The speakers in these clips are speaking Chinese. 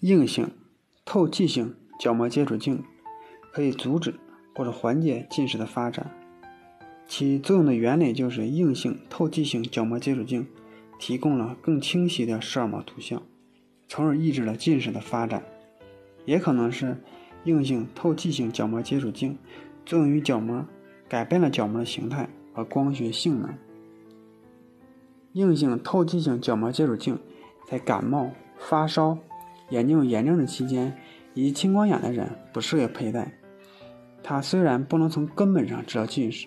硬性透气性角膜接触镜可以阻止或者缓解近视的发展，其作用的原理就是硬性透气性角膜接触镜提供了更清晰的视网膜图像，从而抑制了近视的发展。也可能是硬性透气性角膜接触镜作用于角膜，改变了角膜的形态和光学性能。硬性透气性角膜接触镜在感冒、发烧、眼睛有炎症的期间，以及青光眼的人不适合佩戴。它虽然不能从根本上治疗近视，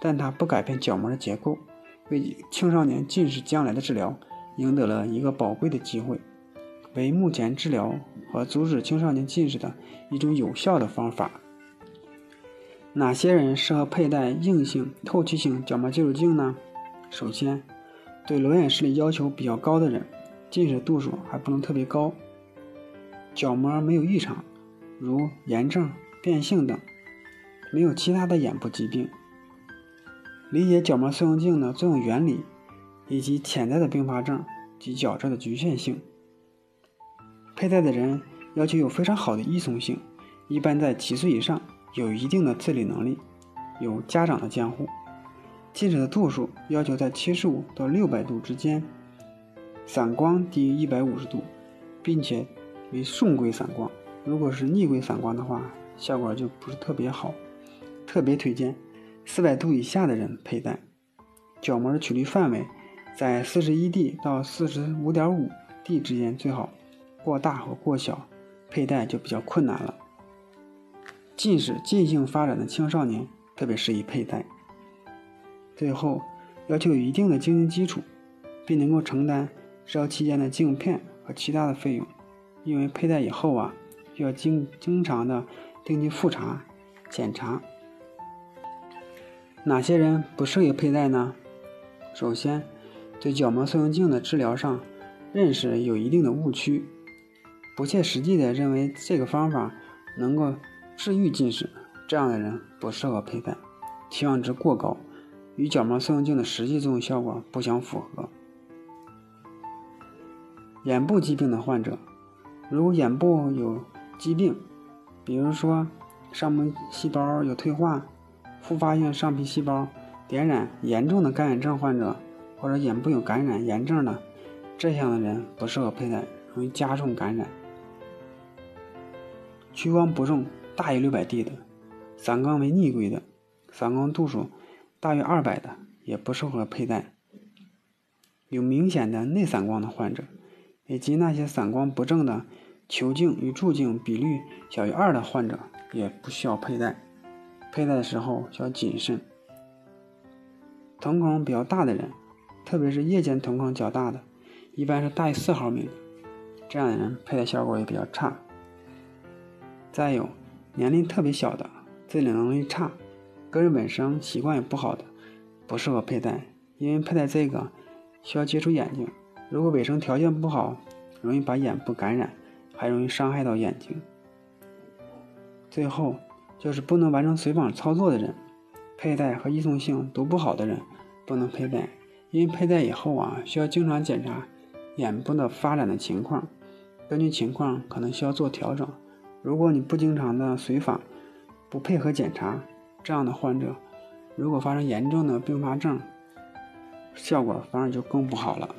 但它不改变角膜的结构，为青少年近视将来的治疗赢得了一个宝贵的机会，为目前治疗和阻止青少年近视的一种有效的方法。哪些人适合佩戴硬性透气性角膜接触镜呢？首先，对裸眼视力要求比较高的人，近视度数还不能特别高，角膜没有异常，如炎症、变性等，没有其他的眼部疾病，理解角膜塑形镜的作用原理以及潜在的并发症及矫正的局限性。佩戴的人要求有非常好的依从性，一般在七岁以上，有一定的自理能力，有家长的监护。近视的度数要求在七十五到六百度之间，散光低于一百五十度，并且为顺规散光。如果是逆规散光的话，效果就不是特别好。特别推荐四百度以下的人佩戴。角膜的曲率范围在四十一 D 到四十五点五 D 之间最好，过大和过小佩戴就比较困难了。近视进性发展的青少年特别适宜佩戴。最后，要求有一定的经济基础，并能够承担治疗期间的镜片和其他的费用，因为佩戴以后啊，需要经经常的定期复查、检查。哪些人不适合佩戴呢？首先，对角膜塑形镜的治疗上认识有一定的误区，不切实际的认为这个方法能够治愈近视，这样的人不适合佩戴，期望值过高。与角膜塑形镜的实际作用效果不相符合。眼部疾病的患者，如果眼部有疾病，比如说上皮细胞有退化、复发性上皮细胞点染严重的干眼症患者，或者眼部有感染炎症的这样的人不适合佩戴，容易加重感染。屈光不重大于六百 D 的，散光为逆规的，散光度数。大于二百的也不适合佩戴。有明显的内散光的患者，以及那些散光不正的球镜与柱镜比率小于二的患者，也不需要佩戴。佩戴的时候需要谨慎。瞳孔比较大的人，特别是夜间瞳孔较大的，一般是大于四毫米，这样的人佩戴效果也比较差。再有年龄特别小的，自理能力差。个人本身习惯也不好的，不适合佩戴，因为佩戴这个需要接触眼睛，如果卫生条件不好，容易把眼部感染，还容易伤害到眼睛。最后就是不能完成随访操作的人，佩戴和依从性都不好的人不能佩戴，因为佩戴以后啊，需要经常检查眼部的发展的情况，根据情况可能需要做调整。如果你不经常的随访，不配合检查。这样的患者，如果发生严重的并发症，效果反而就更不好了。